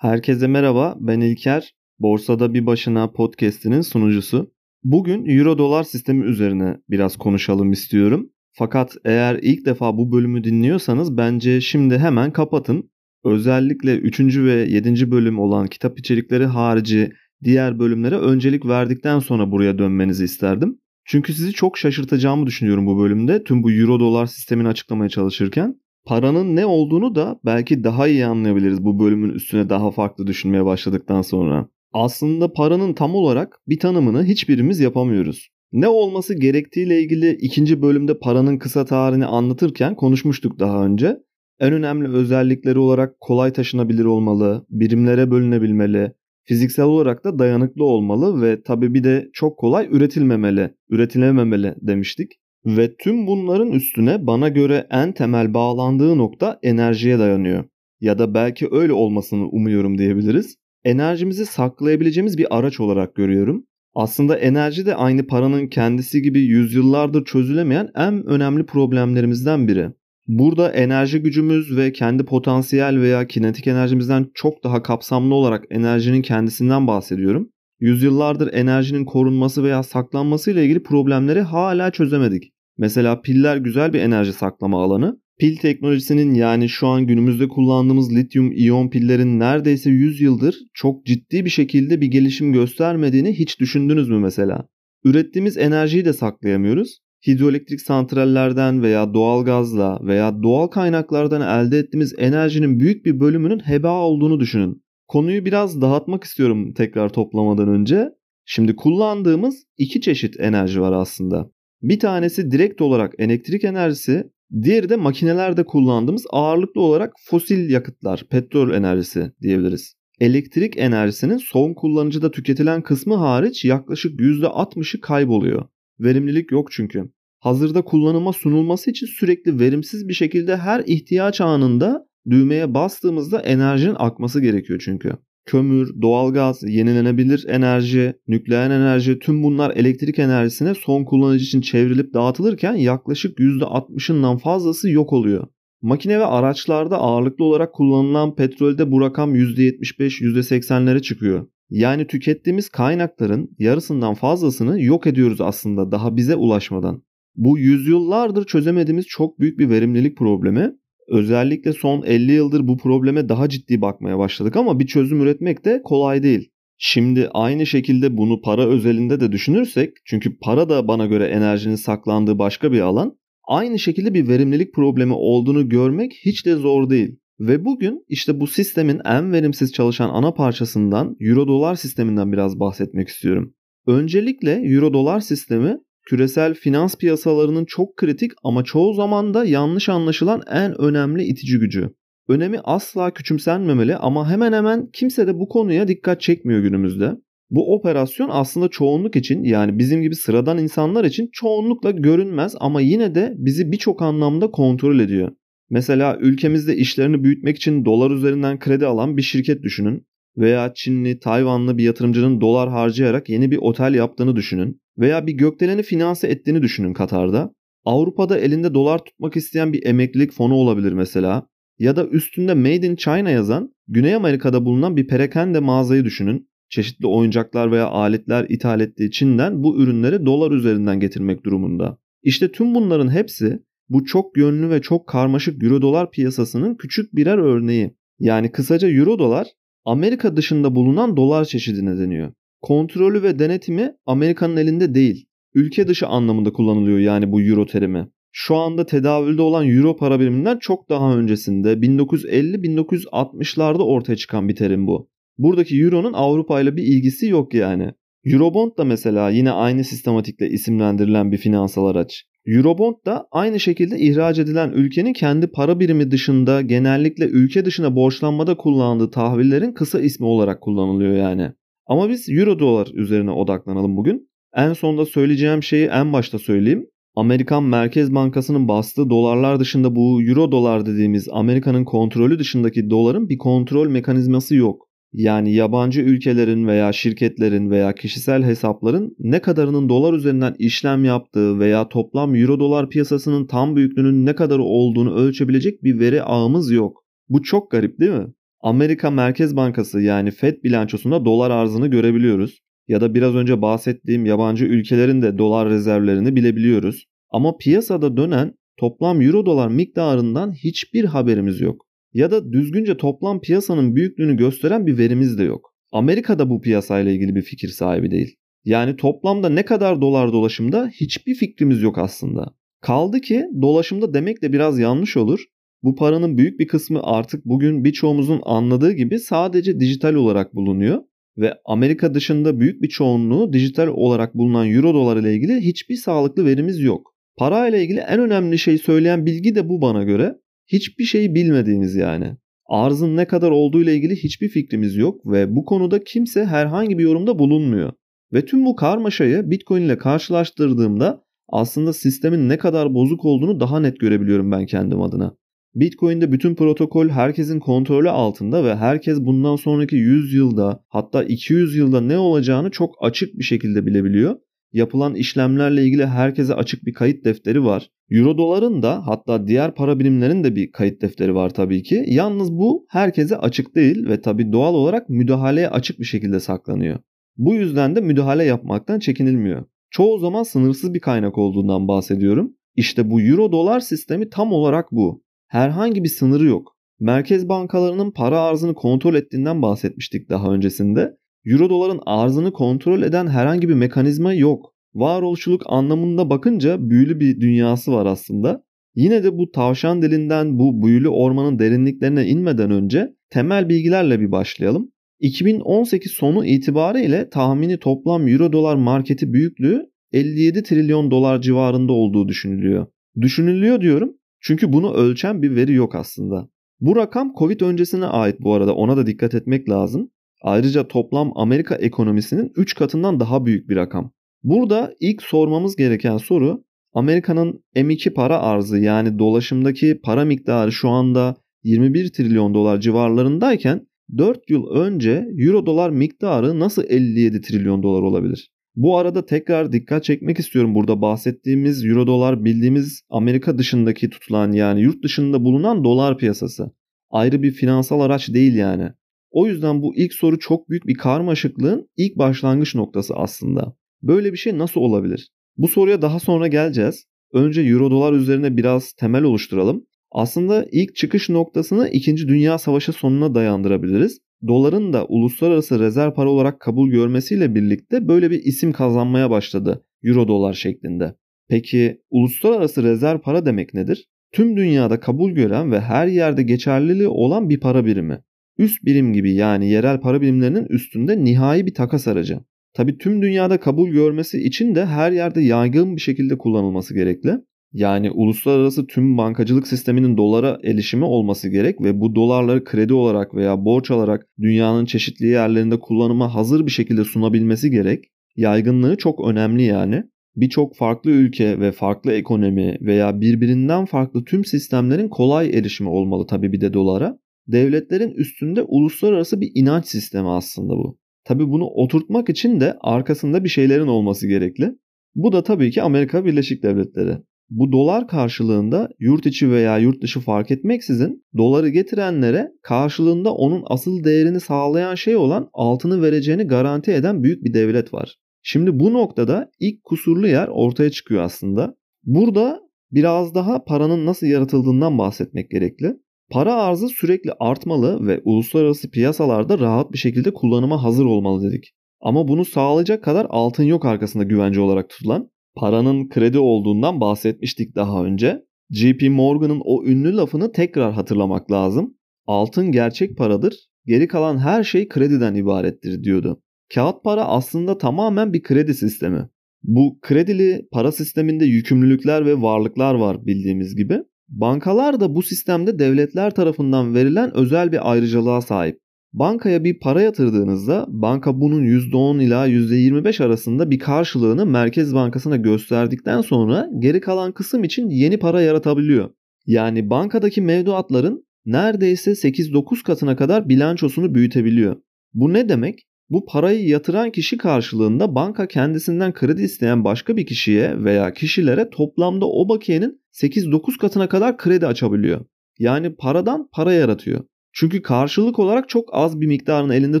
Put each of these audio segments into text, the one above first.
Herkese merhaba, ben İlker. Borsada Bir Başına podcast'inin sunucusu. Bugün Euro dolar sistemi üzerine biraz konuşalım istiyorum. Fakat eğer ilk defa bu bölümü dinliyorsanız bence şimdi hemen kapatın. Özellikle 3. ve 7. bölüm olan kitap içerikleri harici diğer bölümlere öncelik verdikten sonra buraya dönmenizi isterdim. Çünkü sizi çok şaşırtacağımı düşünüyorum bu bölümde tüm bu euro dolar sistemini açıklamaya çalışırken. Paranın ne olduğunu da belki daha iyi anlayabiliriz bu bölümün üstüne daha farklı düşünmeye başladıktan sonra. Aslında paranın tam olarak bir tanımını hiçbirimiz yapamıyoruz. Ne olması gerektiğiyle ilgili ikinci bölümde paranın kısa tarihini anlatırken konuşmuştuk daha önce. En önemli özellikleri olarak kolay taşınabilir olmalı, birimlere bölünebilmeli, fiziksel olarak da dayanıklı olmalı ve tabi bir de çok kolay üretilmemeli, üretilememeli demiştik. Ve tüm bunların üstüne bana göre en temel bağlandığı nokta enerjiye dayanıyor. Ya da belki öyle olmasını umuyorum diyebiliriz. Enerjimizi saklayabileceğimiz bir araç olarak görüyorum. Aslında enerji de aynı paranın kendisi gibi yüzyıllardır çözülemeyen en önemli problemlerimizden biri. Burada enerji gücümüz ve kendi potansiyel veya kinetik enerjimizden çok daha kapsamlı olarak enerjinin kendisinden bahsediyorum. Yüzyıllardır enerjinin korunması veya saklanması ile ilgili problemleri hala çözemedik. Mesela piller güzel bir enerji saklama alanı. Pil teknolojisinin yani şu an günümüzde kullandığımız lityum iyon pillerin neredeyse 100 yıldır çok ciddi bir şekilde bir gelişim göstermediğini hiç düşündünüz mü mesela? Ürettiğimiz enerjiyi de saklayamıyoruz. Hidroelektrik santrallerden veya doğal gazla veya doğal kaynaklardan elde ettiğimiz enerjinin büyük bir bölümünün heba olduğunu düşünün. Konuyu biraz dağıtmak istiyorum tekrar toplamadan önce. Şimdi kullandığımız iki çeşit enerji var aslında. Bir tanesi direkt olarak elektrik enerjisi, diğeri de makinelerde kullandığımız ağırlıklı olarak fosil yakıtlar, petrol enerjisi diyebiliriz. Elektrik enerjisinin son kullanıcıda tüketilen kısmı hariç yaklaşık %60'ı kayboluyor. Verimlilik yok çünkü. Hazırda kullanıma sunulması için sürekli verimsiz bir şekilde her ihtiyaç anında düğmeye bastığımızda enerjinin akması gerekiyor çünkü. Kömür, doğalgaz, yenilenebilir enerji, nükleer enerji tüm bunlar elektrik enerjisine son kullanıcı için çevrilip dağıtılırken yaklaşık %60'ından fazlası yok oluyor. Makine ve araçlarda ağırlıklı olarak kullanılan petrolde bu rakam %75-%80'lere çıkıyor. Yani tükettiğimiz kaynakların yarısından fazlasını yok ediyoruz aslında daha bize ulaşmadan. Bu yüzyıllardır çözemediğimiz çok büyük bir verimlilik problemi Özellikle son 50 yıldır bu probleme daha ciddi bakmaya başladık ama bir çözüm üretmek de kolay değil. Şimdi aynı şekilde bunu para özelinde de düşünürsek çünkü para da bana göre enerjinin saklandığı başka bir alan. Aynı şekilde bir verimlilik problemi olduğunu görmek hiç de zor değil. Ve bugün işte bu sistemin en verimsiz çalışan ana parçasından euro dolar sisteminden biraz bahsetmek istiyorum. Öncelikle euro dolar sistemi küresel finans piyasalarının çok kritik ama çoğu zaman da yanlış anlaşılan en önemli itici gücü. Önemi asla küçümsenmemeli ama hemen hemen kimse de bu konuya dikkat çekmiyor günümüzde. Bu operasyon aslında çoğunluk için yani bizim gibi sıradan insanlar için çoğunlukla görünmez ama yine de bizi birçok anlamda kontrol ediyor. Mesela ülkemizde işlerini büyütmek için dolar üzerinden kredi alan bir şirket düşünün veya Çinli, Tayvanlı bir yatırımcının dolar harcayarak yeni bir otel yaptığını düşünün veya bir gökdeleni finanse ettiğini düşünün Katar'da. Avrupa'da elinde dolar tutmak isteyen bir emeklilik fonu olabilir mesela. Ya da üstünde Made in China yazan Güney Amerika'da bulunan bir perakende mağazayı düşünün. Çeşitli oyuncaklar veya aletler ithal ettiği Çin'den bu ürünleri dolar üzerinden getirmek durumunda. İşte tüm bunların hepsi bu çok yönlü ve çok karmaşık euro dolar piyasasının küçük birer örneği. Yani kısaca euro dolar Amerika dışında bulunan dolar çeşidine deniyor. Kontrolü ve denetimi Amerika'nın elinde değil. Ülke dışı anlamında kullanılıyor yani bu euro terimi. Şu anda tedavülde olan euro para biriminden çok daha öncesinde 1950-1960'larda ortaya çıkan bir terim bu. Buradaki euronun Avrupa ile bir ilgisi yok yani. Eurobond da mesela yine aynı sistematikle isimlendirilen bir finansal araç. Eurobond da aynı şekilde ihraç edilen ülkenin kendi para birimi dışında genellikle ülke dışına borçlanmada kullandığı tahvillerin kısa ismi olarak kullanılıyor yani. Ama biz euro dolar üzerine odaklanalım bugün. En sonda söyleyeceğim şeyi en başta söyleyeyim. Amerikan Merkez Bankası'nın bastığı dolarlar dışında bu euro dolar dediğimiz Amerika'nın kontrolü dışındaki doların bir kontrol mekanizması yok. Yani yabancı ülkelerin veya şirketlerin veya kişisel hesapların ne kadarının dolar üzerinden işlem yaptığı veya toplam euro dolar piyasasının tam büyüklüğünün ne kadar olduğunu ölçebilecek bir veri ağımız yok. Bu çok garip değil mi? Amerika Merkez Bankası yani Fed bilançosunda dolar arzını görebiliyoruz. Ya da biraz önce bahsettiğim yabancı ülkelerin de dolar rezervlerini bilebiliyoruz. Ama piyasada dönen toplam euro dolar miktarından hiçbir haberimiz yok. Ya da düzgünce toplam piyasanın büyüklüğünü gösteren bir verimiz de yok. Amerika da bu piyasayla ilgili bir fikir sahibi değil. Yani toplamda ne kadar dolar dolaşımda hiçbir fikrimiz yok aslında. Kaldı ki dolaşımda demek de biraz yanlış olur. Bu paranın büyük bir kısmı artık bugün birçoğumuzun anladığı gibi sadece dijital olarak bulunuyor ve Amerika dışında büyük bir çoğunluğu dijital olarak bulunan euro dolar ile ilgili hiçbir sağlıklı verimiz yok. Para ile ilgili en önemli şey söyleyen bilgi de bu bana göre. Hiçbir şeyi bilmediğimiz yani. Arzın ne kadar olduğu ile ilgili hiçbir fikrimiz yok ve bu konuda kimse herhangi bir yorumda bulunmuyor. Ve tüm bu karmaşayı Bitcoin ile karşılaştırdığımda aslında sistemin ne kadar bozuk olduğunu daha net görebiliyorum ben kendim adına. Bitcoin'de bütün protokol herkesin kontrolü altında ve herkes bundan sonraki 100 yılda hatta 200 yılda ne olacağını çok açık bir şekilde bilebiliyor. Yapılan işlemlerle ilgili herkese açık bir kayıt defteri var. Euro doların da hatta diğer para birimlerin de bir kayıt defteri var tabii ki. Yalnız bu herkese açık değil ve tabii doğal olarak müdahaleye açık bir şekilde saklanıyor. Bu yüzden de müdahale yapmaktan çekinilmiyor. Çoğu zaman sınırsız bir kaynak olduğundan bahsediyorum. İşte bu euro dolar sistemi tam olarak bu. Herhangi bir sınırı yok. Merkez bankalarının para arzını kontrol ettiğinden bahsetmiştik daha öncesinde. Euro doların arzını kontrol eden herhangi bir mekanizma yok. Varoluşçuluk anlamında bakınca büyülü bir dünyası var aslında. Yine de bu tavşan dilinden bu büyülü ormanın derinliklerine inmeden önce temel bilgilerle bir başlayalım. 2018 sonu itibariyle tahmini toplam euro dolar marketi büyüklüğü 57 trilyon dolar civarında olduğu düşünülüyor. Düşünülüyor diyorum çünkü bunu ölçen bir veri yok aslında. Bu rakam Covid öncesine ait bu arada ona da dikkat etmek lazım. Ayrıca toplam Amerika ekonomisinin 3 katından daha büyük bir rakam. Burada ilk sormamız gereken soru Amerika'nın M2 para arzı yani dolaşımdaki para miktarı şu anda 21 trilyon dolar civarlarındayken 4 yıl önce euro dolar miktarı nasıl 57 trilyon dolar olabilir? Bu arada tekrar dikkat çekmek istiyorum burada bahsettiğimiz euro dolar bildiğimiz Amerika dışındaki tutulan yani yurt dışında bulunan dolar piyasası. Ayrı bir finansal araç değil yani. O yüzden bu ilk soru çok büyük bir karmaşıklığın ilk başlangıç noktası aslında. Böyle bir şey nasıl olabilir? Bu soruya daha sonra geleceğiz. Önce euro dolar üzerine biraz temel oluşturalım. Aslında ilk çıkış noktasını 2. Dünya Savaşı sonuna dayandırabiliriz. Doların da uluslararası rezerv para olarak kabul görmesiyle birlikte böyle bir isim kazanmaya başladı euro dolar şeklinde. Peki uluslararası rezerv para demek nedir? Tüm dünyada kabul gören ve her yerde geçerliliği olan bir para birimi. Üst birim gibi yani yerel para birimlerinin üstünde nihai bir takas aracı. Tabi tüm dünyada kabul görmesi için de her yerde yaygın bir şekilde kullanılması gerekli. Yani uluslararası tüm bankacılık sisteminin dolara erişimi olması gerek ve bu dolarları kredi olarak veya borç alarak dünyanın çeşitli yerlerinde kullanıma hazır bir şekilde sunabilmesi gerek. Yaygınlığı çok önemli yani. Birçok farklı ülke ve farklı ekonomi veya birbirinden farklı tüm sistemlerin kolay erişimi olmalı tabii bir de dolara. Devletlerin üstünde uluslararası bir inanç sistemi aslında bu. Tabi bunu oturtmak için de arkasında bir şeylerin olması gerekli. Bu da tabii ki Amerika Birleşik Devletleri. Bu dolar karşılığında yurt içi veya yurt dışı fark etmeksizin doları getirenlere karşılığında onun asıl değerini sağlayan şey olan altını vereceğini garanti eden büyük bir devlet var. Şimdi bu noktada ilk kusurlu yer ortaya çıkıyor aslında. Burada biraz daha paranın nasıl yaratıldığından bahsetmek gerekli. Para arzı sürekli artmalı ve uluslararası piyasalarda rahat bir şekilde kullanıma hazır olmalı dedik. Ama bunu sağlayacak kadar altın yok arkasında güvence olarak tutulan. Paranın kredi olduğundan bahsetmiştik daha önce. JP Morgan'ın o ünlü lafını tekrar hatırlamak lazım. Altın gerçek paradır, geri kalan her şey krediden ibarettir diyordu. Kağıt para aslında tamamen bir kredi sistemi. Bu kredili para sisteminde yükümlülükler ve varlıklar var bildiğimiz gibi. Bankalar da bu sistemde devletler tarafından verilen özel bir ayrıcalığa sahip. Bankaya bir para yatırdığınızda banka bunun %10 ila %25 arasında bir karşılığını Merkez Bankası'na gösterdikten sonra geri kalan kısım için yeni para yaratabiliyor. Yani bankadaki mevduatların neredeyse 8-9 katına kadar bilançosunu büyütebiliyor. Bu ne demek? Bu parayı yatıran kişi karşılığında banka kendisinden kredi isteyen başka bir kişiye veya kişilere toplamda o bakiyenin 8-9 katına kadar kredi açabiliyor. Yani paradan para yaratıyor. Çünkü karşılık olarak çok az bir miktarını elinde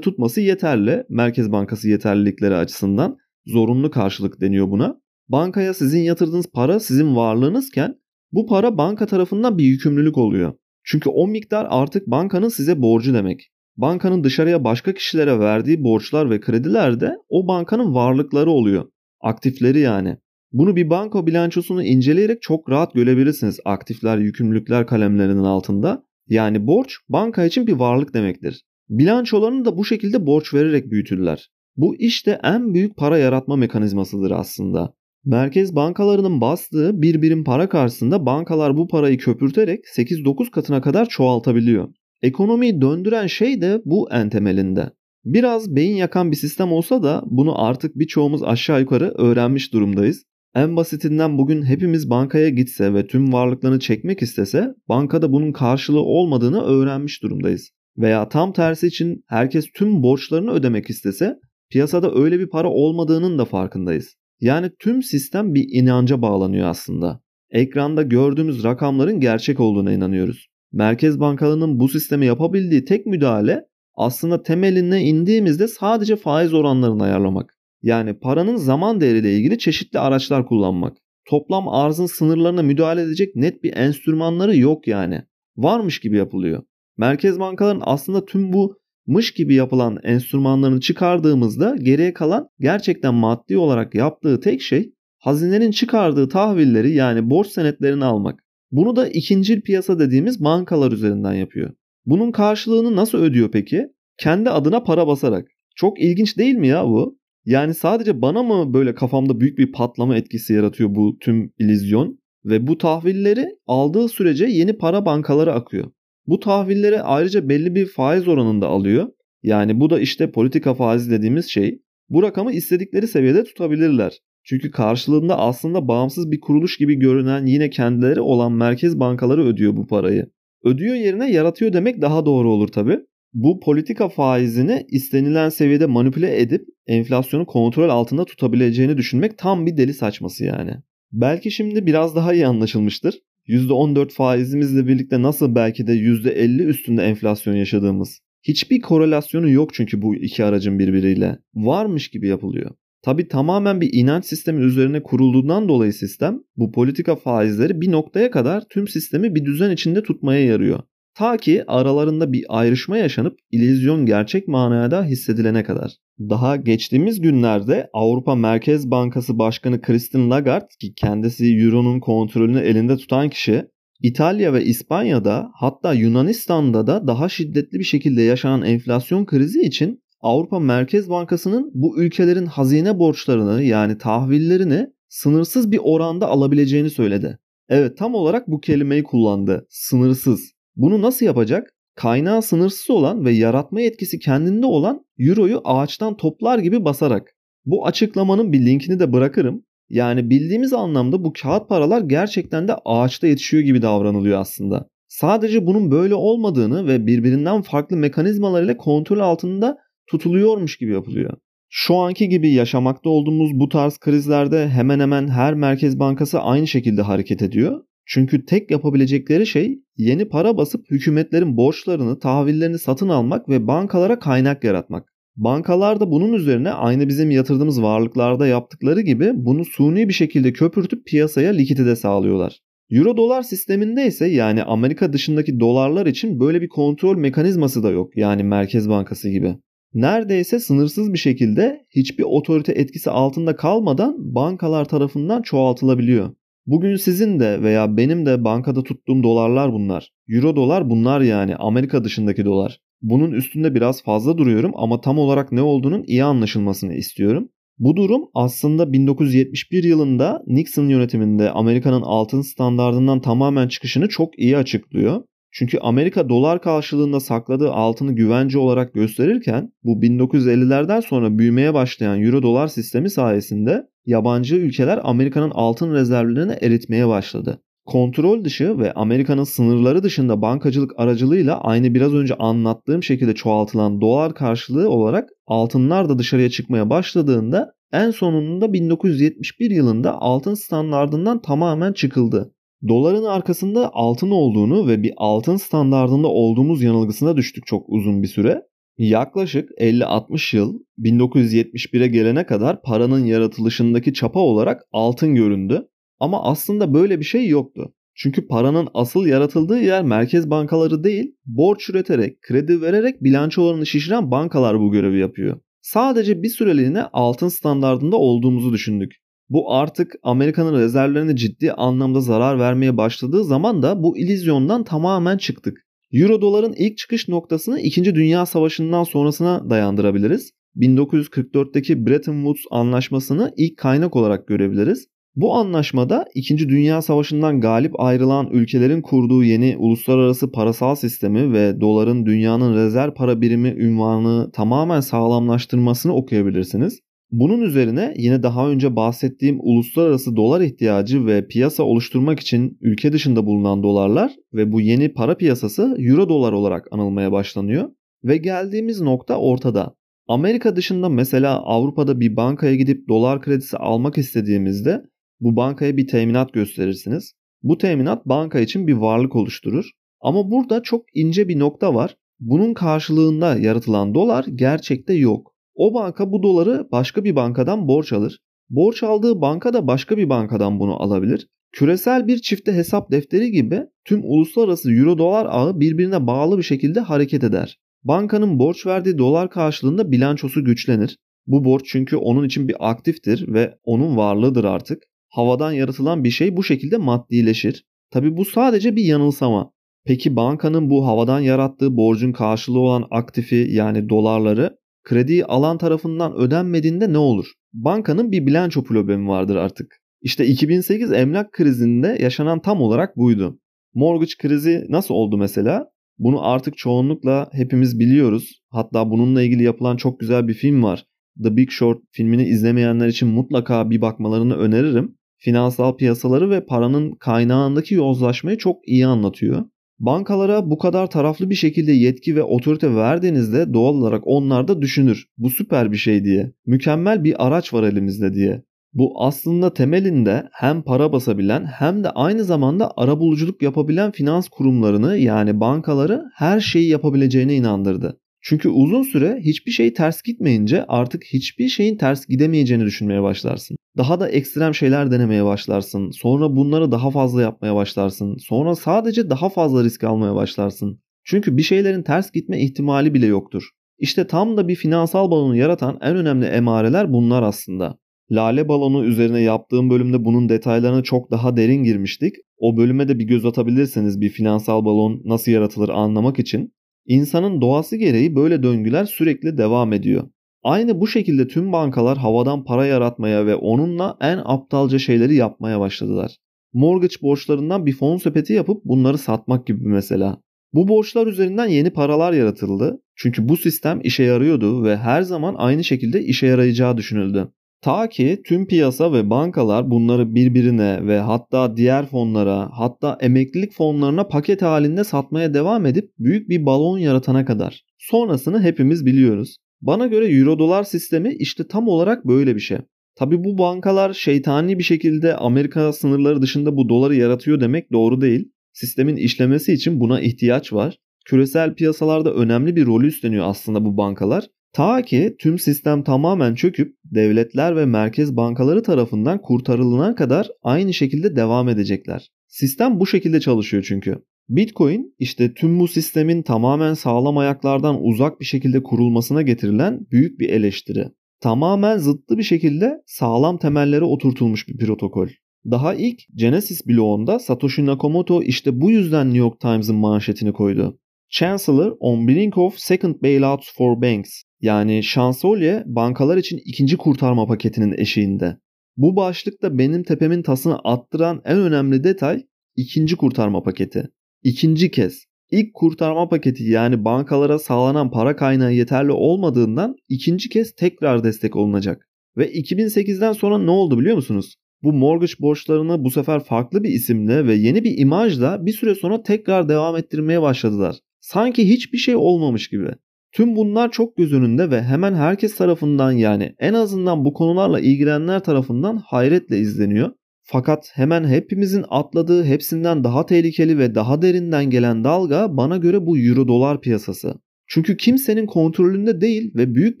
tutması yeterli. Merkez Bankası yeterlilikleri açısından zorunlu karşılık deniyor buna. Bankaya sizin yatırdığınız para sizin varlığınızken bu para banka tarafından bir yükümlülük oluyor. Çünkü o miktar artık bankanın size borcu demek. Bankanın dışarıya başka kişilere verdiği borçlar ve krediler de o bankanın varlıkları oluyor. Aktifleri yani. Bunu bir banka bilançosunu inceleyerek çok rahat görebilirsiniz aktifler, yükümlülükler kalemlerinin altında. Yani borç banka için bir varlık demektir. Bilançolarını da bu şekilde borç vererek büyütürler. Bu işte en büyük para yaratma mekanizmasıdır aslında. Merkez bankalarının bastığı bir birim para karşısında bankalar bu parayı köpürterek 8-9 katına kadar çoğaltabiliyor. Ekonomiyi döndüren şey de bu en temelinde. Biraz beyin yakan bir sistem olsa da bunu artık birçoğumuz aşağı yukarı öğrenmiş durumdayız. En basitinden bugün hepimiz bankaya gitse ve tüm varlıklarını çekmek istese bankada bunun karşılığı olmadığını öğrenmiş durumdayız. Veya tam tersi için herkes tüm borçlarını ödemek istese piyasada öyle bir para olmadığının da farkındayız. Yani tüm sistem bir inanca bağlanıyor aslında. Ekranda gördüğümüz rakamların gerçek olduğuna inanıyoruz. Merkez bankalarının bu sistemi yapabildiği tek müdahale aslında temeline indiğimizde sadece faiz oranlarını ayarlamak. Yani paranın zaman değeriyle ilgili çeşitli araçlar kullanmak. Toplam arzın sınırlarına müdahale edecek net bir enstrümanları yok yani. Varmış gibi yapılıyor. Merkez bankaların aslında tüm bu mış gibi yapılan enstrümanlarını çıkardığımızda geriye kalan gerçekten maddi olarak yaptığı tek şey hazinenin çıkardığı tahvilleri yani borç senetlerini almak. Bunu da ikincil piyasa dediğimiz bankalar üzerinden yapıyor. Bunun karşılığını nasıl ödüyor peki? Kendi adına para basarak. Çok ilginç değil mi ya bu? Yani sadece bana mı böyle kafamda büyük bir patlama etkisi yaratıyor bu tüm illüzyon? Ve bu tahvilleri aldığı sürece yeni para bankaları akıyor. Bu tahvilleri ayrıca belli bir faiz oranında alıyor. Yani bu da işte politika faizi dediğimiz şey. Bu rakamı istedikleri seviyede tutabilirler. Çünkü karşılığında aslında bağımsız bir kuruluş gibi görünen yine kendileri olan merkez bankaları ödüyor bu parayı. Ödüyor yerine yaratıyor demek daha doğru olur tabi. Bu politika faizini istenilen seviyede manipüle edip enflasyonu kontrol altında tutabileceğini düşünmek tam bir deli saçması yani. Belki şimdi biraz daha iyi anlaşılmıştır. %14 faizimizle birlikte nasıl belki de %50 üstünde enflasyon yaşadığımız. Hiçbir korelasyonu yok çünkü bu iki aracın birbiriyle. Varmış gibi yapılıyor. Tabi tamamen bir inanç sistemi üzerine kurulduğundan dolayı sistem bu politika faizleri bir noktaya kadar tüm sistemi bir düzen içinde tutmaya yarıyor. Ta ki aralarında bir ayrışma yaşanıp ilizyon gerçek manada hissedilene kadar. Daha geçtiğimiz günlerde Avrupa Merkez Bankası Başkanı Christine Lagarde ki kendisi Euro'nun kontrolünü elinde tutan kişi İtalya ve İspanya'da hatta Yunanistan'da da daha şiddetli bir şekilde yaşanan enflasyon krizi için Avrupa Merkez Bankası'nın bu ülkelerin hazine borçlarını yani tahvillerini sınırsız bir oranda alabileceğini söyledi. Evet tam olarak bu kelimeyi kullandı. Sınırsız. Bunu nasıl yapacak? Kaynağı sınırsız olan ve yaratma yetkisi kendinde olan Euro'yu ağaçtan toplar gibi basarak. Bu açıklamanın bir linkini de bırakırım. Yani bildiğimiz anlamda bu kağıt paralar gerçekten de ağaçta yetişiyor gibi davranılıyor aslında. Sadece bunun böyle olmadığını ve birbirinden farklı mekanizmalar ile kontrol altında tutuluyormuş gibi yapılıyor. Şu anki gibi yaşamakta olduğumuz bu tarz krizlerde hemen hemen her merkez bankası aynı şekilde hareket ediyor. Çünkü tek yapabilecekleri şey yeni para basıp hükümetlerin borçlarını, tahvillerini satın almak ve bankalara kaynak yaratmak. Bankalar da bunun üzerine aynı bizim yatırdığımız varlıklarda yaptıkları gibi bunu suni bir şekilde köpürtüp piyasaya likidite sağlıyorlar. Euro dolar sisteminde ise yani Amerika dışındaki dolarlar için böyle bir kontrol mekanizması da yok yani Merkez Bankası gibi. Neredeyse sınırsız bir şekilde hiçbir otorite etkisi altında kalmadan bankalar tarafından çoğaltılabiliyor. Bugün sizin de veya benim de bankada tuttuğum dolarlar bunlar. Euro dolar bunlar yani Amerika dışındaki dolar. Bunun üstünde biraz fazla duruyorum ama tam olarak ne olduğunun iyi anlaşılmasını istiyorum. Bu durum aslında 1971 yılında Nixon yönetiminde Amerika'nın altın standardından tamamen çıkışını çok iyi açıklıyor. Çünkü Amerika dolar karşılığında sakladığı altını güvence olarak gösterirken bu 1950'lerden sonra büyümeye başlayan euro dolar sistemi sayesinde yabancı ülkeler Amerika'nın altın rezervlerini eritmeye başladı. Kontrol dışı ve Amerika'nın sınırları dışında bankacılık aracılığıyla aynı biraz önce anlattığım şekilde çoğaltılan dolar karşılığı olarak altınlar da dışarıya çıkmaya başladığında en sonunda 1971 yılında altın standardından tamamen çıkıldı. Doların arkasında altın olduğunu ve bir altın standardında olduğumuz yanılgısına düştük çok uzun bir süre. Yaklaşık 50-60 yıl 1971'e gelene kadar paranın yaratılışındaki çapa olarak altın göründü. Ama aslında böyle bir şey yoktu. Çünkü paranın asıl yaratıldığı yer merkez bankaları değil, borç üreterek, kredi vererek bilançolarını şişiren bankalar bu görevi yapıyor. Sadece bir süreliğine altın standardında olduğumuzu düşündük. Bu artık Amerika'nın rezervlerine ciddi anlamda zarar vermeye başladığı zaman da bu ilizyondan tamamen çıktık. Euro doların ilk çıkış noktasını 2. Dünya Savaşı'ndan sonrasına dayandırabiliriz. 1944'teki Bretton Woods anlaşmasını ilk kaynak olarak görebiliriz. Bu anlaşmada 2. Dünya Savaşı'ndan galip ayrılan ülkelerin kurduğu yeni uluslararası parasal sistemi ve doların dünyanın rezerv para birimi ünvanını tamamen sağlamlaştırmasını okuyabilirsiniz. Bunun üzerine yine daha önce bahsettiğim uluslararası dolar ihtiyacı ve piyasa oluşturmak için ülke dışında bulunan dolarlar ve bu yeni para piyasası euro dolar olarak anılmaya başlanıyor. Ve geldiğimiz nokta ortada. Amerika dışında mesela Avrupa'da bir bankaya gidip dolar kredisi almak istediğimizde bu bankaya bir teminat gösterirsiniz. Bu teminat banka için bir varlık oluşturur. Ama burada çok ince bir nokta var. Bunun karşılığında yaratılan dolar gerçekte yok. O banka bu doları başka bir bankadan borç alır. Borç aldığı banka da başka bir bankadan bunu alabilir. Küresel bir çifte hesap defteri gibi tüm uluslararası euro dolar ağı birbirine bağlı bir şekilde hareket eder. Bankanın borç verdiği dolar karşılığında bilançosu güçlenir. Bu borç çünkü onun için bir aktiftir ve onun varlığıdır artık. Havadan yaratılan bir şey bu şekilde maddileşir. Tabi bu sadece bir yanılsama. Peki bankanın bu havadan yarattığı borcun karşılığı olan aktifi yani dolarları krediyi alan tarafından ödenmediğinde ne olur? Bankanın bir bilanço problemi vardır artık. İşte 2008 emlak krizinde yaşanan tam olarak buydu. Mortgage krizi nasıl oldu mesela? Bunu artık çoğunlukla hepimiz biliyoruz. Hatta bununla ilgili yapılan çok güzel bir film var. The Big Short filmini izlemeyenler için mutlaka bir bakmalarını öneririm. Finansal piyasaları ve paranın kaynağındaki yozlaşmayı çok iyi anlatıyor. Bankalara bu kadar taraflı bir şekilde yetki ve otorite verdiğinizde doğal olarak onlar da düşünür. Bu süper bir şey diye. Mükemmel bir araç var elimizde diye. Bu aslında temelinde hem para basabilen hem de aynı zamanda arabuluculuk yapabilen finans kurumlarını yani bankaları her şeyi yapabileceğine inandırdı. Çünkü uzun süre hiçbir şey ters gitmeyince artık hiçbir şeyin ters gidemeyeceğini düşünmeye başlarsın. Daha da ekstrem şeyler denemeye başlarsın. Sonra bunları daha fazla yapmaya başlarsın. Sonra sadece daha fazla risk almaya başlarsın. Çünkü bir şeylerin ters gitme ihtimali bile yoktur. İşte tam da bir finansal balonu yaratan en önemli emareler bunlar aslında. Lale balonu üzerine yaptığım bölümde bunun detaylarına çok daha derin girmiştik. O bölüme de bir göz atabilirseniz bir finansal balon nasıl yaratılır anlamak için. İnsanın doğası gereği böyle döngüler sürekli devam ediyor. Aynı bu şekilde tüm bankalar havadan para yaratmaya ve onunla en aptalca şeyleri yapmaya başladılar. Mortgage borçlarından bir fon sepeti yapıp bunları satmak gibi mesela. Bu borçlar üzerinden yeni paralar yaratıldı. Çünkü bu sistem işe yarıyordu ve her zaman aynı şekilde işe yarayacağı düşünüldü. Ta ki tüm piyasa ve bankalar bunları birbirine ve hatta diğer fonlara hatta emeklilik fonlarına paket halinde satmaya devam edip büyük bir balon yaratana kadar. Sonrasını hepimiz biliyoruz. Bana göre euro dolar sistemi işte tam olarak böyle bir şey. Tabi bu bankalar şeytani bir şekilde Amerika sınırları dışında bu doları yaratıyor demek doğru değil. Sistemin işlemesi için buna ihtiyaç var. Küresel piyasalarda önemli bir rolü üstleniyor aslında bu bankalar Ta ki tüm sistem tamamen çöküp devletler ve merkez bankaları tarafından kurtarılana kadar aynı şekilde devam edecekler. Sistem bu şekilde çalışıyor çünkü. Bitcoin işte tüm bu sistemin tamamen sağlam ayaklardan uzak bir şekilde kurulmasına getirilen büyük bir eleştiri. Tamamen zıttı bir şekilde sağlam temellere oturtulmuş bir protokol. Daha ilk Genesis bloğunda Satoshi Nakamoto işte bu yüzden New York Times'ın manşetini koydu. Chancellor on brink of second bailouts for banks yani şansölye bankalar için ikinci kurtarma paketinin eşiğinde. Bu başlıkta benim tepemin tasını attıran en önemli detay ikinci kurtarma paketi. İkinci kez ilk kurtarma paketi yani bankalara sağlanan para kaynağı yeterli olmadığından ikinci kez tekrar destek olunacak. Ve 2008'den sonra ne oldu biliyor musunuz? Bu mortgage borçlarını bu sefer farklı bir isimle ve yeni bir imajla bir süre sonra tekrar devam ettirmeye başladılar. Sanki hiçbir şey olmamış gibi. Tüm bunlar çok göz önünde ve hemen herkes tarafından yani en azından bu konularla ilgilenenler tarafından hayretle izleniyor. Fakat hemen hepimizin atladığı hepsinden daha tehlikeli ve daha derinden gelen dalga bana göre bu euro dolar piyasası. Çünkü kimsenin kontrolünde değil ve büyük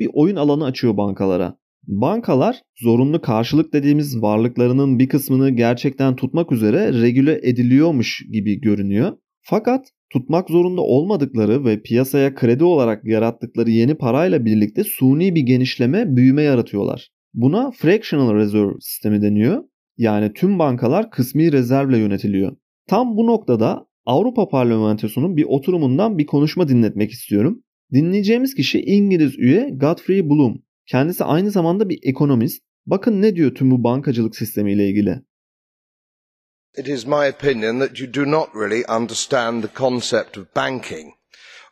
bir oyun alanı açıyor bankalara. Bankalar zorunlu karşılık dediğimiz varlıklarının bir kısmını gerçekten tutmak üzere regüle ediliyormuş gibi görünüyor. Fakat tutmak zorunda olmadıkları ve piyasaya kredi olarak yarattıkları yeni parayla birlikte suni bir genişleme, büyüme yaratıyorlar. Buna fractional reserve sistemi deniyor. Yani tüm bankalar kısmi rezervle yönetiliyor. Tam bu noktada Avrupa Parlamentosu'nun bir oturumundan bir konuşma dinletmek istiyorum. Dinleyeceğimiz kişi İngiliz üye Godfrey Bloom. Kendisi aynı zamanda bir ekonomist. Bakın ne diyor tüm bu bankacılık sistemiyle ilgili. It is my opinion that you do not really understand the concept of banking.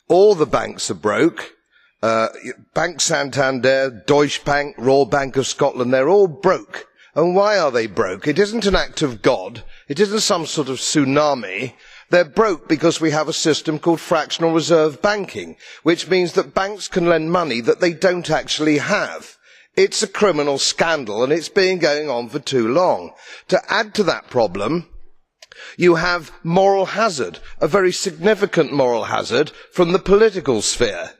All the banks are broke. Uh, Bank Santander, Deutsche Bank, Royal Bank of Scotland, they're all broke. And why are they broke? It isn't an act of God. It isn't some sort of tsunami. They're broke because we have a system called fractional reserve banking, which means that banks can lend money that they don't actually have. It's a criminal scandal and it's been going on for too long. To add to that problem, you have moral hazard, a very significant moral hazard from the political sphere.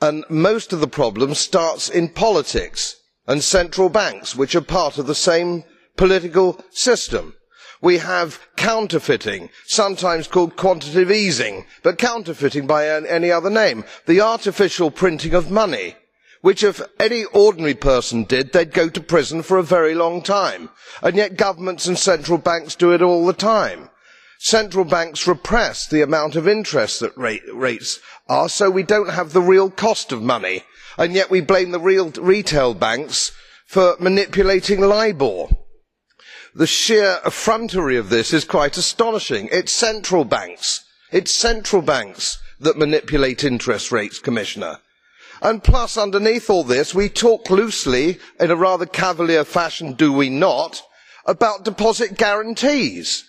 And most of the problem starts in politics and central banks, which are part of the same political system we have counterfeiting sometimes called quantitative easing but counterfeiting by any other name the artificial printing of money which if any ordinary person did they'd go to prison for a very long time and yet governments and central banks do it all the time. central banks repress the amount of interest that rates are so we don't have the real cost of money and yet we blame the real retail banks for manipulating libor the sheer effrontery of this is quite astonishing. It's central banks. It's central banks that manipulate interest rates, Commissioner. And plus, underneath all this, we talk loosely, in a rather cavalier fashion, do we not, about deposit guarantees.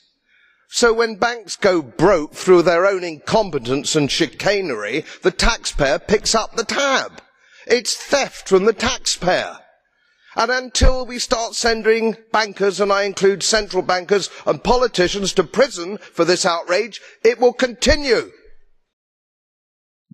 So when banks go broke through their own incompetence and chicanery, the taxpayer picks up the tab. It's theft from the taxpayer and until we start sending bankers and i include central bankers and politicians to prison for this outrage it will continue.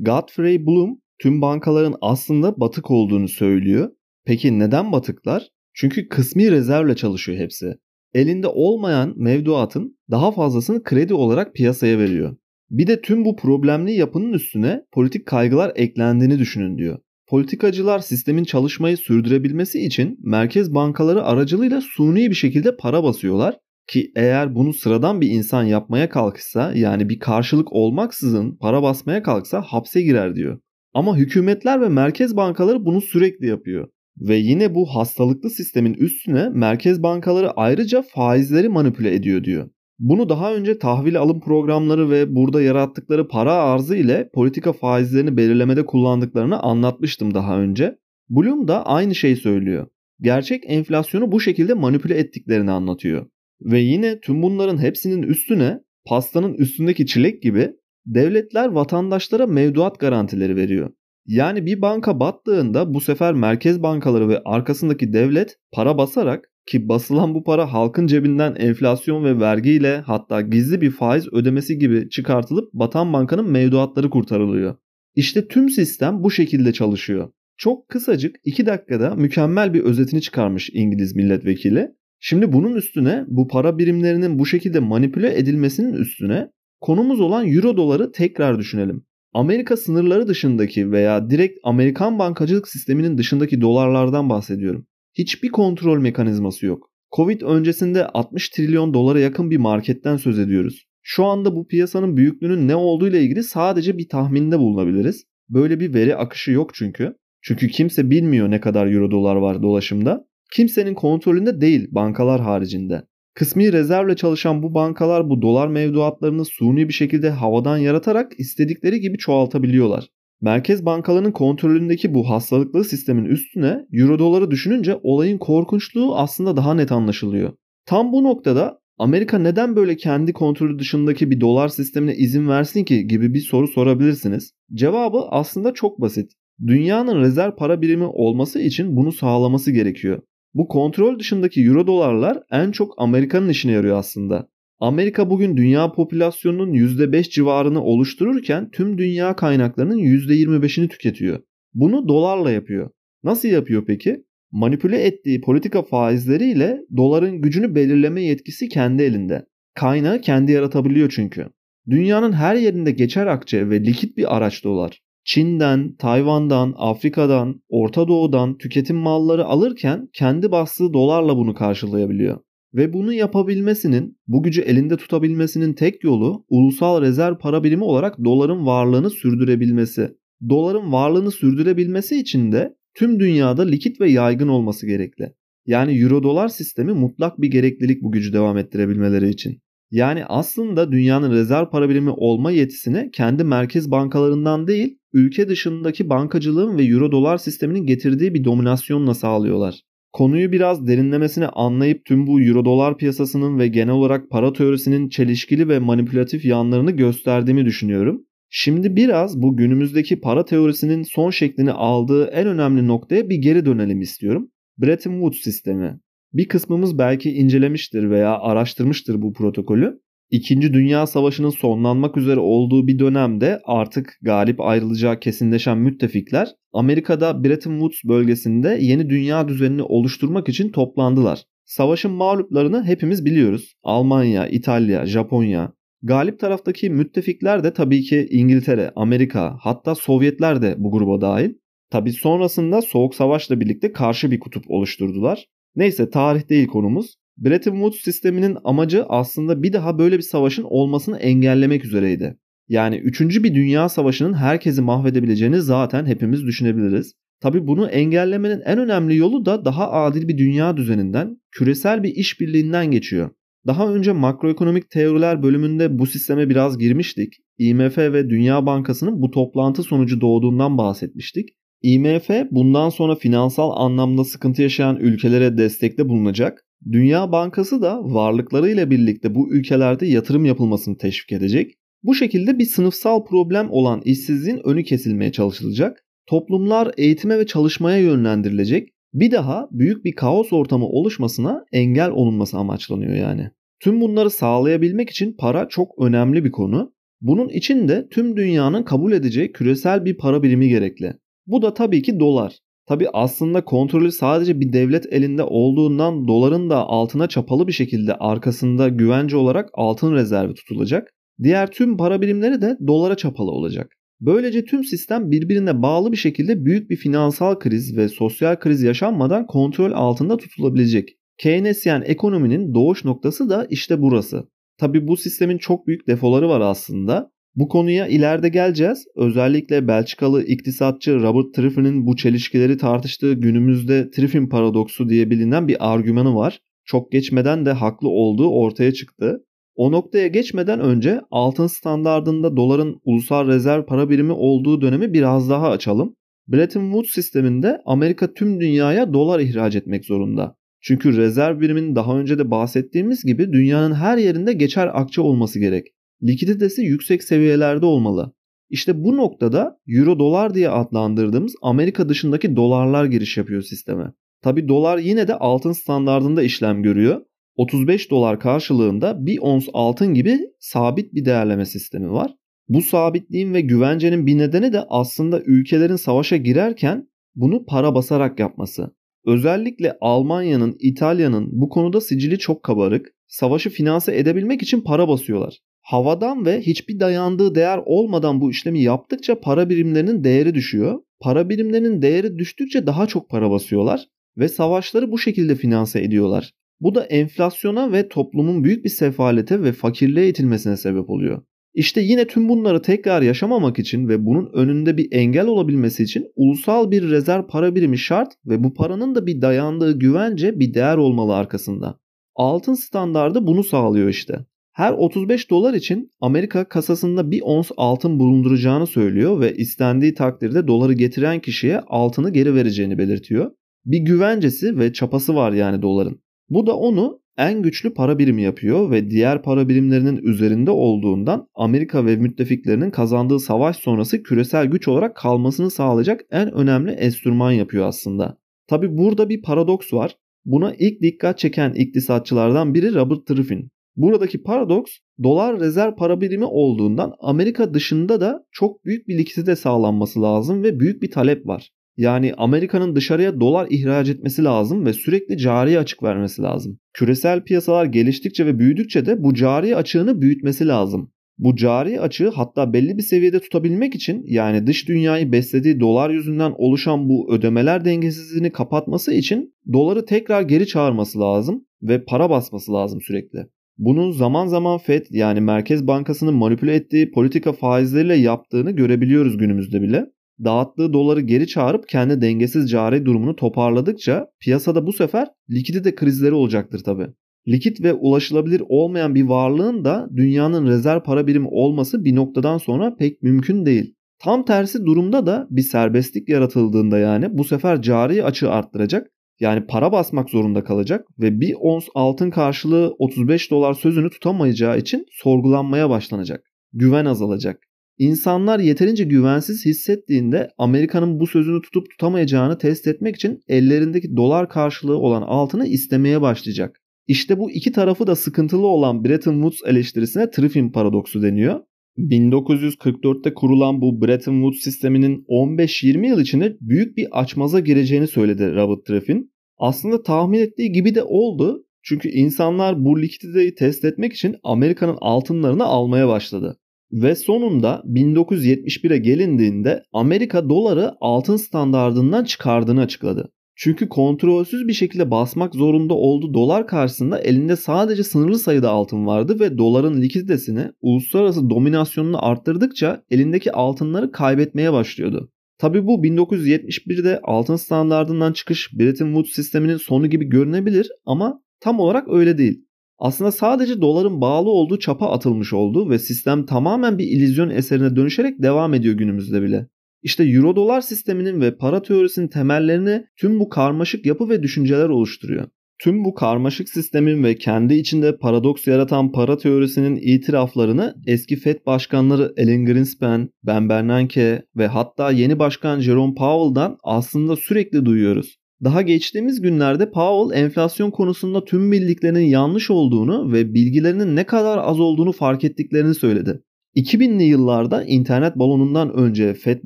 Godfrey Bloom tüm bankaların aslında batık olduğunu söylüyor. Peki neden batıklar? Çünkü kısmi rezervle çalışıyor hepsi. Elinde olmayan mevduatın daha fazlasını kredi olarak piyasaya veriyor. Bir de tüm bu problemli yapının üstüne politik kaygılar eklendiğini düşünün diyor. Politikacılar sistemin çalışmayı sürdürebilmesi için merkez bankaları aracılığıyla suni bir şekilde para basıyorlar ki eğer bunu sıradan bir insan yapmaya kalkışsa yani bir karşılık olmaksızın para basmaya kalksa hapse girer diyor. Ama hükümetler ve merkez bankaları bunu sürekli yapıyor. Ve yine bu hastalıklı sistemin üstüne merkez bankaları ayrıca faizleri manipüle ediyor diyor. Bunu daha önce tahvil alım programları ve burada yarattıkları para arzı ile politika faizlerini belirlemede kullandıklarını anlatmıştım daha önce. Bloom da aynı şeyi söylüyor. Gerçek enflasyonu bu şekilde manipüle ettiklerini anlatıyor. Ve yine tüm bunların hepsinin üstüne pastanın üstündeki çilek gibi devletler vatandaşlara mevduat garantileri veriyor. Yani bir banka battığında bu sefer merkez bankaları ve arkasındaki devlet para basarak ki basılan bu para halkın cebinden enflasyon ve vergiyle hatta gizli bir faiz ödemesi gibi çıkartılıp batan bankanın mevduatları kurtarılıyor. İşte tüm sistem bu şekilde çalışıyor. Çok kısacık 2 dakikada mükemmel bir özetini çıkarmış İngiliz milletvekili. Şimdi bunun üstüne bu para birimlerinin bu şekilde manipüle edilmesinin üstüne konumuz olan euro doları tekrar düşünelim. Amerika sınırları dışındaki veya direkt Amerikan bankacılık sisteminin dışındaki dolarlardan bahsediyorum hiçbir kontrol mekanizması yok. Covid öncesinde 60 trilyon dolara yakın bir marketten söz ediyoruz. Şu anda bu piyasanın büyüklüğünün ne olduğu ile ilgili sadece bir tahminde bulunabiliriz. Böyle bir veri akışı yok çünkü. Çünkü kimse bilmiyor ne kadar euro dolar var dolaşımda. Kimsenin kontrolünde değil bankalar haricinde. Kısmi rezervle çalışan bu bankalar bu dolar mevduatlarını suni bir şekilde havadan yaratarak istedikleri gibi çoğaltabiliyorlar. Merkez bankalarının kontrolündeki bu hastalıklı sistemin üstüne euro doları düşününce olayın korkunçluğu aslında daha net anlaşılıyor. Tam bu noktada Amerika neden böyle kendi kontrolü dışındaki bir dolar sistemine izin versin ki gibi bir soru sorabilirsiniz. Cevabı aslında çok basit. Dünyanın rezerv para birimi olması için bunu sağlaması gerekiyor. Bu kontrol dışındaki euro dolarlar en çok Amerika'nın işine yarıyor aslında. Amerika bugün dünya popülasyonunun %5 civarını oluştururken tüm dünya kaynaklarının %25'ini tüketiyor. Bunu dolarla yapıyor. Nasıl yapıyor peki? Manipüle ettiği politika faizleriyle doların gücünü belirleme yetkisi kendi elinde. Kaynağı kendi yaratabiliyor çünkü. Dünyanın her yerinde geçer akçe ve likit bir araç dolar. Çin'den, Tayvan'dan, Afrika'dan, Orta Doğu'dan tüketim malları alırken kendi bastığı dolarla bunu karşılayabiliyor. Ve bunu yapabilmesinin, bu gücü elinde tutabilmesinin tek yolu ulusal rezerv para birimi olarak doların varlığını sürdürebilmesi. Doların varlığını sürdürebilmesi için de tüm dünyada likit ve yaygın olması gerekli. Yani euro dolar sistemi mutlak bir gereklilik bu gücü devam ettirebilmeleri için. Yani aslında dünyanın rezerv para birimi olma yetisini kendi merkez bankalarından değil, ülke dışındaki bankacılığın ve euro dolar sisteminin getirdiği bir dominasyonla sağlıyorlar. Konuyu biraz derinlemesine anlayıp tüm bu euro dolar piyasasının ve genel olarak para teorisinin çelişkili ve manipülatif yanlarını gösterdiğimi düşünüyorum. Şimdi biraz bu günümüzdeki para teorisinin son şeklini aldığı en önemli noktaya bir geri dönelim istiyorum. Bretton Woods sistemi. Bir kısmımız belki incelemiştir veya araştırmıştır bu protokolü. İkinci Dünya Savaşı'nın sonlanmak üzere olduğu bir dönemde artık galip ayrılacağı kesinleşen müttefikler Amerika'da Bretton Woods bölgesinde yeni dünya düzenini oluşturmak için toplandılar. Savaşın mağluplarını hepimiz biliyoruz. Almanya, İtalya, Japonya. Galip taraftaki müttefikler de tabii ki İngiltere, Amerika hatta Sovyetler de bu gruba dahil. Tabii sonrasında Soğuk Savaş'la birlikte karşı bir kutup oluşturdular. Neyse tarih değil konumuz. Bretton Woods sisteminin amacı aslında bir daha böyle bir savaşın olmasını engellemek üzereydi. Yani 3. bir dünya savaşının herkesi mahvedebileceğini zaten hepimiz düşünebiliriz. Tabi bunu engellemenin en önemli yolu da daha adil bir dünya düzeninden, küresel bir işbirliğinden geçiyor. Daha önce makroekonomik teoriler bölümünde bu sisteme biraz girmiştik. IMF ve Dünya Bankası'nın bu toplantı sonucu doğduğundan bahsetmiştik. IMF bundan sonra finansal anlamda sıkıntı yaşayan ülkelere destekte bulunacak. Dünya Bankası da varlıklarıyla birlikte bu ülkelerde yatırım yapılmasını teşvik edecek. Bu şekilde bir sınıfsal problem olan işsizliğin önü kesilmeye çalışılacak. Toplumlar eğitime ve çalışmaya yönlendirilecek. Bir daha büyük bir kaos ortamı oluşmasına engel olunması amaçlanıyor yani. Tüm bunları sağlayabilmek için para çok önemli bir konu. Bunun için de tüm dünyanın kabul edeceği küresel bir para birimi gerekli. Bu da tabii ki dolar. Tabi aslında kontrolü sadece bir devlet elinde olduğundan doların da altına çapalı bir şekilde arkasında güvence olarak altın rezervi tutulacak. Diğer tüm para birimleri de dolara çapalı olacak. Böylece tüm sistem birbirine bağlı bir şekilde büyük bir finansal kriz ve sosyal kriz yaşanmadan kontrol altında tutulabilecek. Keynesyen ekonominin doğuş noktası da işte burası. Tabi bu sistemin çok büyük defoları var aslında. Bu konuya ileride geleceğiz. Özellikle Belçikalı iktisatçı Robert Triffin'in bu çelişkileri tartıştığı günümüzde Triffin paradoksu diye bilinen bir argümanı var. Çok geçmeden de haklı olduğu ortaya çıktı. O noktaya geçmeden önce altın standardında doların ulusal rezerv para birimi olduğu dönemi biraz daha açalım. Bretton Woods sisteminde Amerika tüm dünyaya dolar ihraç etmek zorunda. Çünkü rezerv biriminin daha önce de bahsettiğimiz gibi dünyanın her yerinde geçer akçe olması gerek likiditesi yüksek seviyelerde olmalı. İşte bu noktada euro dolar diye adlandırdığımız Amerika dışındaki dolarlar giriş yapıyor sisteme. Tabi dolar yine de altın standardında işlem görüyor. 35 dolar karşılığında bir ons altın gibi sabit bir değerleme sistemi var. Bu sabitliğin ve güvencenin bir nedeni de aslında ülkelerin savaşa girerken bunu para basarak yapması. Özellikle Almanya'nın, İtalya'nın bu konuda sicili çok kabarık. Savaşı finanse edebilmek için para basıyorlar havadan ve hiçbir dayandığı değer olmadan bu işlemi yaptıkça para birimlerinin değeri düşüyor. Para birimlerinin değeri düştükçe daha çok para basıyorlar ve savaşları bu şekilde finanse ediyorlar. Bu da enflasyona ve toplumun büyük bir sefalete ve fakirliğe itilmesine sebep oluyor. İşte yine tüm bunları tekrar yaşamamak için ve bunun önünde bir engel olabilmesi için ulusal bir rezerv para birimi şart ve bu paranın da bir dayandığı güvence bir değer olmalı arkasında. Altın standardı bunu sağlıyor işte. Her 35 dolar için Amerika kasasında bir ons altın bulunduracağını söylüyor ve istendiği takdirde doları getiren kişiye altını geri vereceğini belirtiyor. Bir güvencesi ve çapası var yani doların. Bu da onu en güçlü para birimi yapıyor ve diğer para birimlerinin üzerinde olduğundan Amerika ve müttefiklerinin kazandığı savaş sonrası küresel güç olarak kalmasını sağlayacak en önemli enstrüman yapıyor aslında. Tabi burada bir paradoks var. Buna ilk dikkat çeken iktisatçılardan biri Robert Triffin. Buradaki paradoks dolar rezerv para birimi olduğundan Amerika dışında da çok büyük bir likidite sağlanması lazım ve büyük bir talep var. Yani Amerika'nın dışarıya dolar ihraç etmesi lazım ve sürekli cari açık vermesi lazım. Küresel piyasalar geliştikçe ve büyüdükçe de bu cari açığını büyütmesi lazım. Bu cari açığı hatta belli bir seviyede tutabilmek için yani dış dünyayı beslediği dolar yüzünden oluşan bu ödemeler dengesizliğini kapatması için doları tekrar geri çağırması lazım ve para basması lazım sürekli. Bunu zaman zaman FED yani Merkez Bankası'nın manipüle ettiği politika faizleriyle yaptığını görebiliyoruz günümüzde bile. Dağıttığı doları geri çağırıp kendi dengesiz cari durumunu toparladıkça piyasada bu sefer likidite krizleri olacaktır tabi. Likit ve ulaşılabilir olmayan bir varlığın da dünyanın rezerv para birimi olması bir noktadan sonra pek mümkün değil. Tam tersi durumda da bir serbestlik yaratıldığında yani bu sefer cari açığı arttıracak yani para basmak zorunda kalacak ve bir ons altın karşılığı 35 dolar sözünü tutamayacağı için sorgulanmaya başlanacak. Güven azalacak. İnsanlar yeterince güvensiz hissettiğinde Amerika'nın bu sözünü tutup tutamayacağını test etmek için ellerindeki dolar karşılığı olan altını istemeye başlayacak. İşte bu iki tarafı da sıkıntılı olan Bretton Woods eleştirisine Triffin paradoksu deniyor. 1944'te kurulan bu Bretton Woods sisteminin 15-20 yıl içinde büyük bir açmaza gireceğini söyledi Robert Triffin. Aslında tahmin ettiği gibi de oldu. Çünkü insanlar bu likiditeyi test etmek için Amerika'nın altınlarını almaya başladı. Ve sonunda 1971'e gelindiğinde Amerika doları altın standardından çıkardığını açıkladı. Çünkü kontrolsüz bir şekilde basmak zorunda olduğu dolar karşısında elinde sadece sınırlı sayıda altın vardı ve doların likiditesini uluslararası dominasyonunu arttırdıkça elindeki altınları kaybetmeye başlıyordu. Tabi bu 1971'de altın standardından çıkış Bretton Woods sisteminin sonu gibi görünebilir ama tam olarak öyle değil. Aslında sadece doların bağlı olduğu çapa atılmış oldu ve sistem tamamen bir illüzyon eserine dönüşerek devam ediyor günümüzde bile. İşte euro dolar sisteminin ve para teorisinin temellerini tüm bu karmaşık yapı ve düşünceler oluşturuyor. Tüm bu karmaşık sistemin ve kendi içinde paradoks yaratan para teorisinin itiraflarını eski FED başkanları Alan Greenspan, Ben Bernanke ve hatta yeni başkan Jerome Powell'dan aslında sürekli duyuyoruz. Daha geçtiğimiz günlerde Powell enflasyon konusunda tüm bildiklerinin yanlış olduğunu ve bilgilerinin ne kadar az olduğunu fark ettiklerini söyledi. 2000'li yıllarda internet balonundan önce FED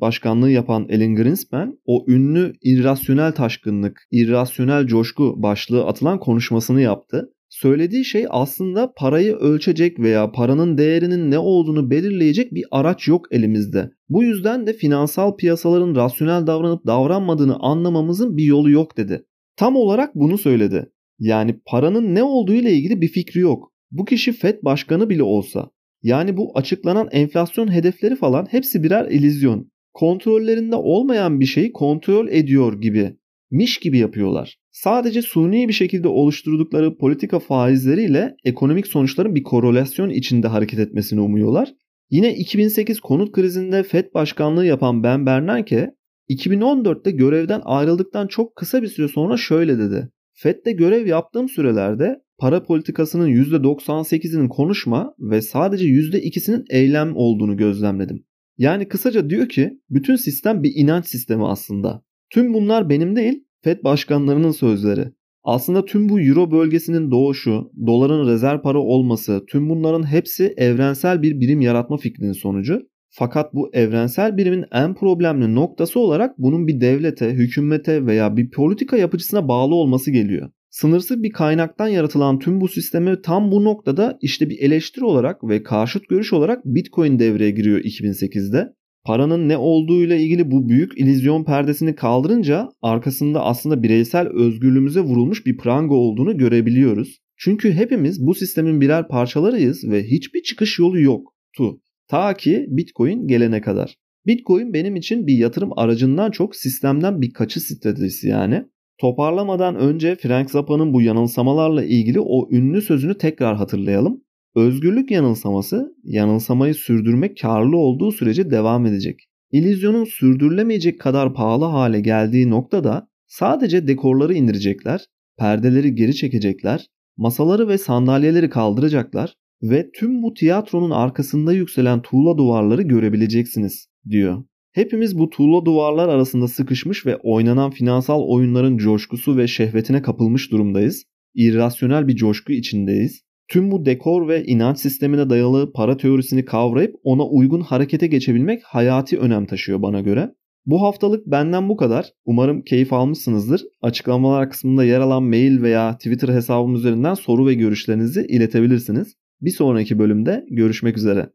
başkanlığı yapan Alan Greenspan o ünlü irrasyonel taşkınlık, irrasyonel coşku başlığı atılan konuşmasını yaptı. Söylediği şey aslında parayı ölçecek veya paranın değerinin ne olduğunu belirleyecek bir araç yok elimizde. Bu yüzden de finansal piyasaların rasyonel davranıp davranmadığını anlamamızın bir yolu yok dedi. Tam olarak bunu söyledi. Yani paranın ne olduğu ile ilgili bir fikri yok. Bu kişi FED başkanı bile olsa yani bu açıklanan enflasyon hedefleri falan hepsi birer illüzyon. Kontrollerinde olmayan bir şeyi kontrol ediyor gibi, miş gibi yapıyorlar. Sadece suni bir şekilde oluşturdukları politika faizleriyle ekonomik sonuçların bir korelasyon içinde hareket etmesini umuyorlar. Yine 2008 konut krizinde FED başkanlığı yapan Ben Bernanke 2014'te görevden ayrıldıktan çok kısa bir süre sonra şöyle dedi. FED'de görev yaptığım sürelerde para politikasının %98'inin konuşma ve sadece %2'sinin eylem olduğunu gözlemledim. Yani kısaca diyor ki bütün sistem bir inanç sistemi aslında. Tüm bunlar benim değil FED başkanlarının sözleri. Aslında tüm bu euro bölgesinin doğuşu, doların rezerv para olması, tüm bunların hepsi evrensel bir birim yaratma fikrinin sonucu. Fakat bu evrensel birimin en problemli noktası olarak bunun bir devlete, hükümete veya bir politika yapıcısına bağlı olması geliyor. Sınırsız bir kaynaktan yaratılan tüm bu sistemi tam bu noktada işte bir eleştiri olarak ve karşıt görüş olarak Bitcoin devreye giriyor 2008'de. Paranın ne olduğuyla ilgili bu büyük ilizyon perdesini kaldırınca arkasında aslında bireysel özgürlüğümüze vurulmuş bir pranga olduğunu görebiliyoruz. Çünkü hepimiz bu sistemin birer parçalarıyız ve hiçbir çıkış yolu yoktu. Ta ki Bitcoin gelene kadar. Bitcoin benim için bir yatırım aracından çok sistemden bir kaçış stratejisi yani. Toparlamadan önce Frank Zappa'nın bu yanılsamalarla ilgili o ünlü sözünü tekrar hatırlayalım. Özgürlük yanılsaması, yanılsamayı sürdürmek karlı olduğu sürece devam edecek. İllüzyonun sürdürülemeyecek kadar pahalı hale geldiği noktada sadece dekorları indirecekler, perdeleri geri çekecekler, masaları ve sandalyeleri kaldıracaklar ve tüm bu tiyatronun arkasında yükselen tuğla duvarları görebileceksiniz diyor. Hepimiz bu tuğla duvarlar arasında sıkışmış ve oynanan finansal oyunların coşkusu ve şehvetine kapılmış durumdayız. İrrasyonel bir coşku içindeyiz. Tüm bu dekor ve inanç sistemine dayalı para teorisini kavrayıp ona uygun harekete geçebilmek hayati önem taşıyor bana göre. Bu haftalık benden bu kadar. Umarım keyif almışsınızdır. Açıklamalar kısmında yer alan mail veya Twitter hesabım üzerinden soru ve görüşlerinizi iletebilirsiniz. Bir sonraki bölümde görüşmek üzere.